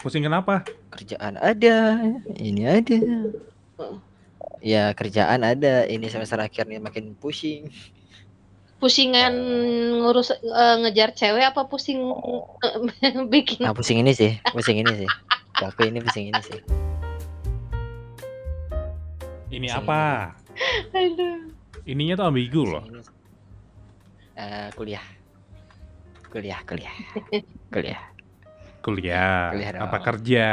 Pusing kenapa? Kerjaan ada, ini ada. Ya kerjaan ada, ini semester akhir nih makin pusing. Pusingan ngurus eh, ngejar cewek apa pusing bikin Nah pusing ini sih, pusing ini sih. Tapi ini pusing ini sih. Ini Pusing apa? Aduh. Ininya tuh ambigu loh. Ini. Eh, kuliah. Kuliah, kuliah. Kuliah. Kuliah, Kuliah dong. apa kerja,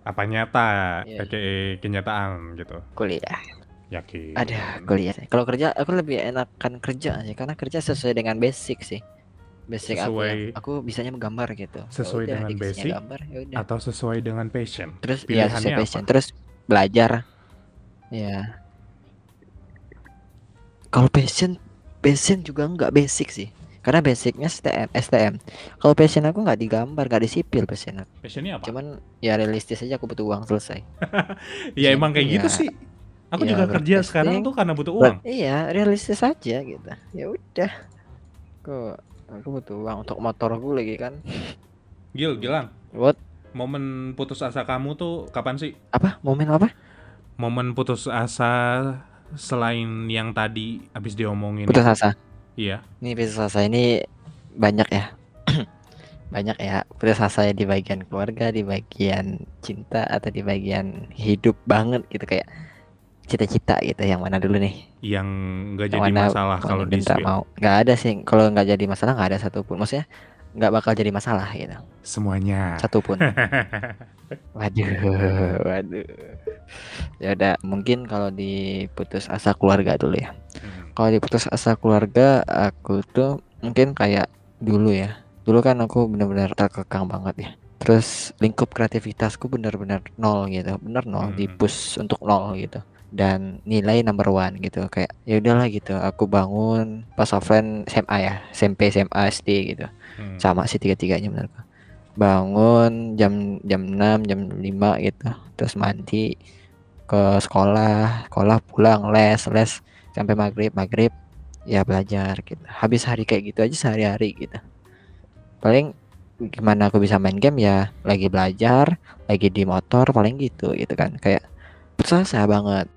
apa nyata, Iya. aka kenyataan gitu. Kuliah. Yakin. Ada kuliah. Kalau kerja aku lebih enakan kerja sih karena kerja sesuai dengan basic sih. Basic aku ya. Sesuai- Aku bisanya menggambar gitu. Ya Sesuai udah, dengan basic gambar, ya. Atau sesuai dengan passion. Terus ya sesuai apa? passion. Terus belajar. Ya. Kalau passion passion juga nggak basic sih. Karena basicnya STM, STM. Kalau passion aku nggak digambar, nggak disipil passion aku. Passionnya apa? Cuman ya realistis aja aku butuh uang selesai. ya emang kayak gitu Iya. sih. Aku Iya, juga kerja broadcasting. sekarang tuh karena butuh uang. iya, realistis aja gitu. Ya udah. Aku aku butuh uang untuk motor gue lagi kan. Gil, Gilang. What? Momen putus asa kamu tuh kapan sih? Apa? Momen apa? Momen putus asa selain yang tadi abis diomongin. Putus asa. Iya. Ini putus asa ini banyak ya. banyak ya putus asa di bagian keluarga, di bagian cinta atau di bagian hidup banget gitu kayak cita-cita gitu. Yang mana dulu nih? Yang nggak jadi mana masalah kalau di mau? Nggak ada sih. Kalau nggak jadi masalah nggak ada satupun. Maksudnya nggak bakal jadi masalah gitu. semuanya. Satupun. Waduh, waduh. Ya udah, mungkin kalau di putus asa keluarga dulu ya. Hmm. Kalau di putus asa keluarga, aku tuh mungkin kayak dulu ya. Dulu kan aku benar-benar terkekang banget ya. Terus lingkup kreativitasku benar-benar nol gitu, benar nol, di Hmm. push untuk nol gitu. Dan nilai number one gitu, kayak ya udahlah gitu. Aku bangun pas offline SMA ya, SMP, SMA, SD gitu. Hmm. sama sih tiga-tiganya menurutku. Bangun jam jam 6 jam 5 gitu. Terus mandi ke sekolah sekolah pulang les les. Sampai maghrib maghrib ya belajar gitu. Habis hari kayak gitu aja sehari-hari gitu. Paling gimana aku bisa main game ya lagi belajar lagi di motor paling gitu gitu kan. Kayak asa banget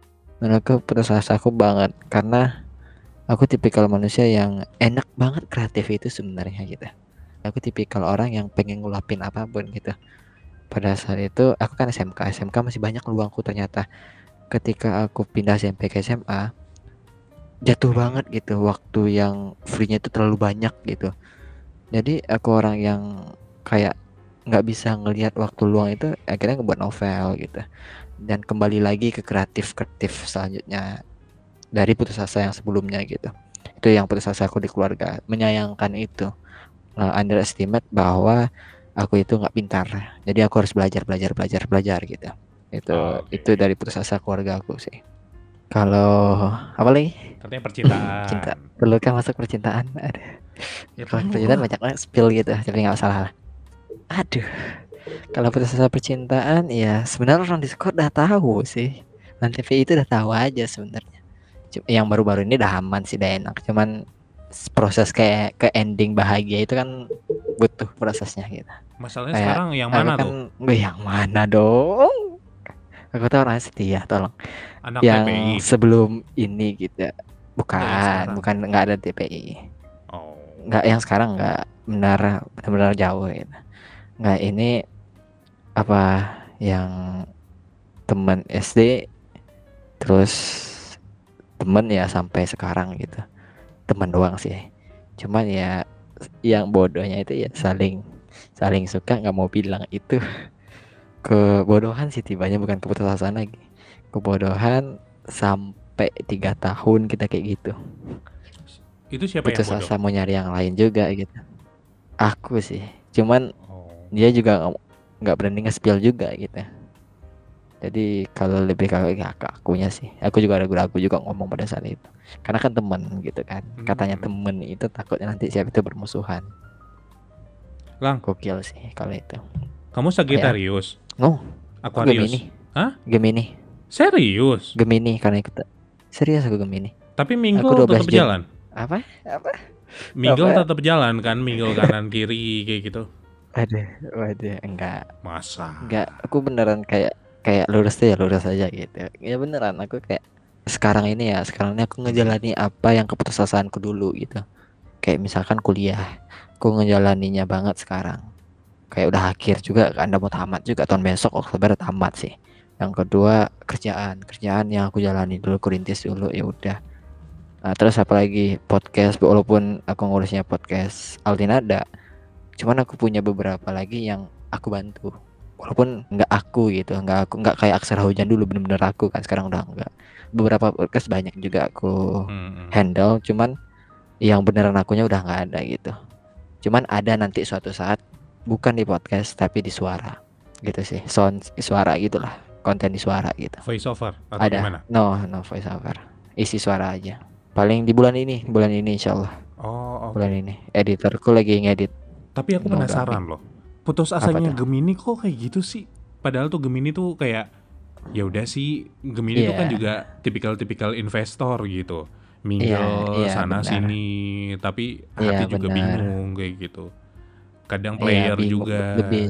menurutku putus asa aku banget. Karena aku tipikal manusia yang enak banget kreatif itu sebenarnya gitu. Aku tipikal orang yang pengen ngulapin apa pun gitu. Pada saat itu aku kan SMK SMK masih banyak luangku ternyata. Ketika aku pindah SMP ke SMA jatuh banget gitu. Waktu yang free-nya itu terlalu banyak gitu. Jadi aku orang yang kayak nggak bisa ngelihat waktu luang itu akhirnya ngebuat novel gitu dan kembali lagi ke kreatif kreatif selanjutnya dari putus asa yang sebelumnya gitu. Itu yang putus asa aku di keluarga. Menyayangkan itu. Uh, underestimate bahwa aku itu nggak pintar. Jadi aku harus belajar belajar belajar belajar gitu. Itu Oh, oke. itu dari putus asa keluarga aku sih. Kalau apa lagi? Katanya percintaan. cinta. Perlu kan masuk percintaan? Ada Ya, percintaan banyak banget spill gitu. Tapi nggak masalah. Lah aduh kalau putus asa percintaan ya sebenarnya orang Discord udah tahu sih. Dan TV itu udah tahu aja sebenarnya. Yang baru-baru ini udah aman sih udah enak. Cuman proses kayak ke ending bahagia itu kan butuh prosesnya gitu. Masalahnya Kayak, sekarang yang mana kan, tuh? "Wih, yang mana dong? Aku tuh orang setia tolong. Anak yang TPI. sebelum ini gitu. Bukan sekarang. bukan nggak ada TPI Oh. nggak yang sekarang nggak benar benar jauh gitu. Nggak ini apa yang teman SD terus temen ya sampai sekarang gitu. Teman doang sih. Cuman ya yang bodohnya itu ya saling saling suka nggak mau bilang itu. Kebodohan sih tibanya bukan keputusasaan lagi. Kebodohan sampai tiga tahun kita kayak gitu. Itu siapa putus yang bodoh? asa mau nyari yang lain juga gitu. Aku sih. Cuman Oh. dia juga nggak- berani nge-spill juga gitu jadi kalau lebih ke ke akunya sih aku juga ragu-ragu juga ngomong pada saat itu karena kan temen gitu kan katanya Hmm. temen itu takutnya nanti siapa itu bermusuhan Lang. gokil sih kalau itu Kamu Sagittarius? oh aku Aquarius? Gemini Hah? Gemini Serius? Gemini karena ikut serius aku Gemini Tapi minggu Aku 12 tetap jalan. apa apa Minggu tetap jalan kan, minggu kanan kiri kayak gitu. Waduh, waduh, enggak, Masa? enggak. Aku beneran kayak kayak lurus ya lurus aja gitu. Ya beneran aku kayak sekarang ini ya, sekarang ini aku ngejalani apa yang keputusasaanku dulu gitu. Kayak misalkan kuliah, aku ngejalaninya banget sekarang. Kayak udah akhir juga udah mau tamat juga tahun besok Oktober tamat sih. Yang kedua kerjaan, kerjaan yang aku jalani dulu, aku rintis dulu ya udah. Nah, terus apalagi podcast, walaupun aku ngurusnya podcast Altinada, cuman aku punya beberapa lagi yang aku bantu. Walaupun nggak aku gitu nggak aku nggak kayak aksara hujan dulu bener-bener aku kan sekarang udah enggak beberapa podcast banyak juga aku Hmm, handle cuman yang beneran akunya udah nggak ada gitu. Cuman ada nanti suatu saat bukan di podcast tapi di suara. Gitu sih sound suara gitulah konten di suara gitu. Voice over atau ada. gimana? no no voice over. Isi suara aja. Paling di bulan ini bulan ini insyaallah Oh, oke. bulan ini. Editorku lagi ngedit Tapi aku No, penasaran loh. Putus asanya? Gemini kok kayak gitu sih? Padahal tuh Gemini tuh kayak ya udah sih Gemini tuh kan Iya. juga tipikal-tipikal investor gitu. Mingle iya, sana benar. sini, tapi Iya, hati juga benar. bingung kayak gitu. Kadang Iya, player bingung, juga. lebih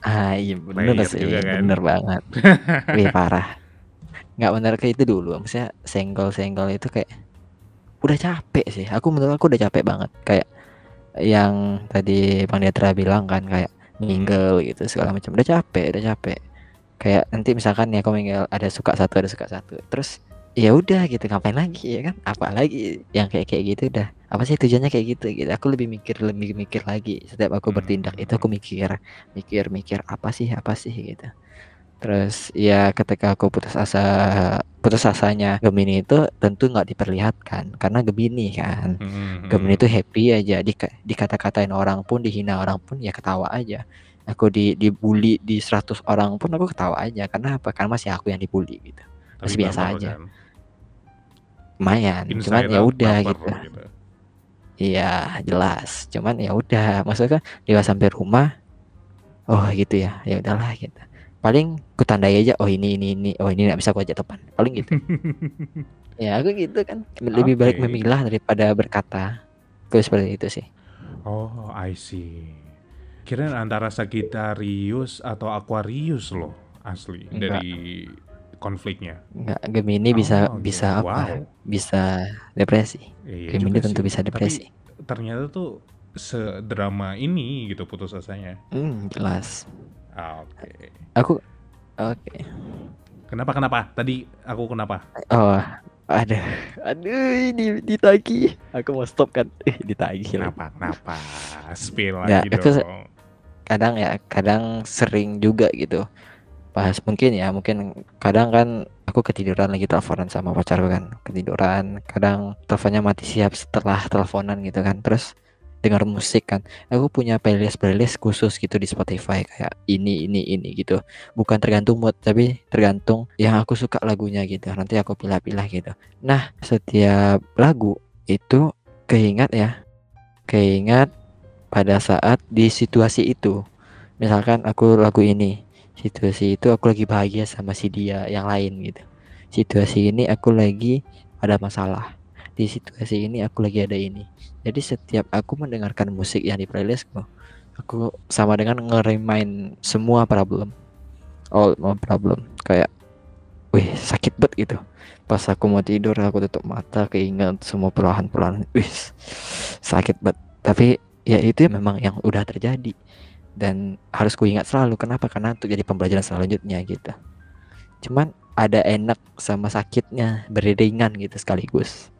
ah iya bener Player sih juga kan. bener banget wih parah nggak bener kayak itu dulu maksudnya senggol senggol itu kayak udah capek sih aku menurut aku udah capek banget kayak yang tadi bang Detra bilang kan kayak mingle gitu segala macam. Udah capek udah capek. Kayak nanti misalkan ya aku mingle ada suka satu ada suka satu. Terus ya udah gitu ngapain lagi ya kan? Apa lagi yang kayak kayak gitu udah apa sih tujuannya kayak gitu gitu? Aku lebih mikir lebih mikir lagi. Setiap aku bertindak itu aku mikir mikir mikir apa sih apa sih gitu. Terus ya ketika aku putus asa putus asanya Gemini itu tentu nggak diperlihatkan karena Gemini kan. Hmm, Gemini hmm. itu happy aja. Di dikata-katain orang pun dihina orang pun ya ketawa aja. Aku di dibully di 100 orang pun aku ketawa aja. Karena apa? Karena masih aku yang dibully gitu. Tapi masih biasa aja. kan. lumayan. Cuman Inside ya out udah gitu. gitu. Iya jelas. Cuman ya udah. Maksudnya kan dia sampai rumah oh gitu ya. Ya udahlah gitu paling ku tandai aja oh ini ini ini oh ini nggak bisa aku ajak teman paling gitu ya aku gitu kan lebih baik Oke. memilah daripada berkata aku seperti itu sih Oh, I see. Kirain antara Sagittarius atau Aquarius loh asli Enggak. dari konfliknya. nggak Gemini bisa Oh, bisa apa Wow. bisa depresi Iya Gemini juga tentu sih. bisa depresi Tapi ternyata tuh sedrama ini gitu putus asanya. hmm, jelas Oke. aku oke Kenapa kenapa? Tadi aku kenapa? oh ada aduh ini ditagi aku mau stop kan eh ditagi lagi. Kenapa? Kenapa? Spill Nggak, lagi aku se- dong. kadang ya kadang sering juga gitu pas mungkin ya mungkin kadang kan aku ketiduran lagi teleponan sama pacarku kan ketiduran kadang teleponnya mati siap setelah teleponan gitu kan terus dengar musik kan. Aku punya playlist playlist khusus gitu di Spotify kayak ini ini ini gitu. Bukan tergantung mood tapi tergantung yang aku suka lagunya gitu. Nanti aku pilih-pilih gitu. Nah setiap lagu itu keingat ya keingat pada saat di situasi itu. Misalkan aku lagu ini situasi itu aku lagi bahagia sama si dia yang lain gitu. Situasi ini aku lagi ada masalah di situasi ini aku lagi ada ini. Jadi setiap aku mendengarkan musik yang di playlistku aku sama dengan nge-remind semua problem. All my problem. Kayak wih sakit banget gitu. Pas aku mau tidur aku tutup mata keinget semua perlahan-perlahan. Wih sakit banget tapi ya itu memang yang udah terjadi. Dan harus kuingat selalu kenapa? Karena untuk jadi pembelajaran selanjutnya gitu. Cuman ada enak sama sakitnya beriringan gitu sekaligus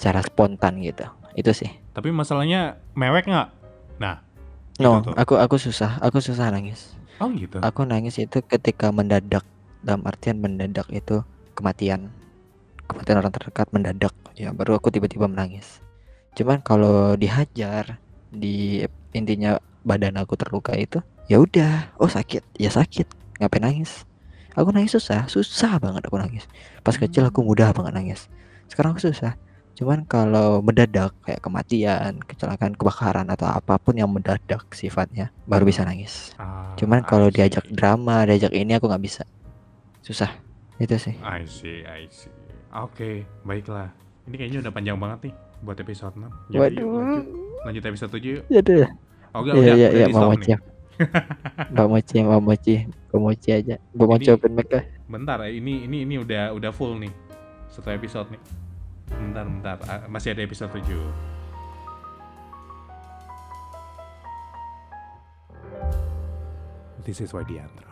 secara spontan gitu. Itu sih. Tapi masalahnya mewek nggak? Nah, no tuh. aku aku susah. Aku susah nangis. Oh gitu. aku nangis itu ketika mendadak. Dalam artian mendadak itu kematian. Kematian orang terdekat mendadak. Ya baru aku tiba-tiba menangis. Cuman kalau dihajar di intinya badan aku terluka itu ya udah. Oh sakit. Ya sakit. Ngapain nangis? Aku nangis susah. Susah banget aku nangis. Pas kecil aku mudah banget nangis. Sekarang aku susah Cuman kalau mendadak kayak kematian, kecelakaan, kebakaran atau apa pun yang mendadak sifatnya baru bisa nangis. Ah, Cuman kalau diajak drama, diajak ini aku nggak bisa. Susah. Itu sih. I see, I see. Oke, okay, baiklah. Ini kayaknya udah panjang banget nih buat episode 6. Jadi Waduh. Yuk, lanjut, lanjut episode 7 yuk. Ya deh. Oke, ya, udah. Iya, iya, mau siap. mau Moci, Mbak Moci, Mbak Moci aja. Mbak Moci open mic Bentar, ya, ini ini ini udah udah full nih. Satu episode nih bentar bentar. Masih ada episode 7 This is why Diandra.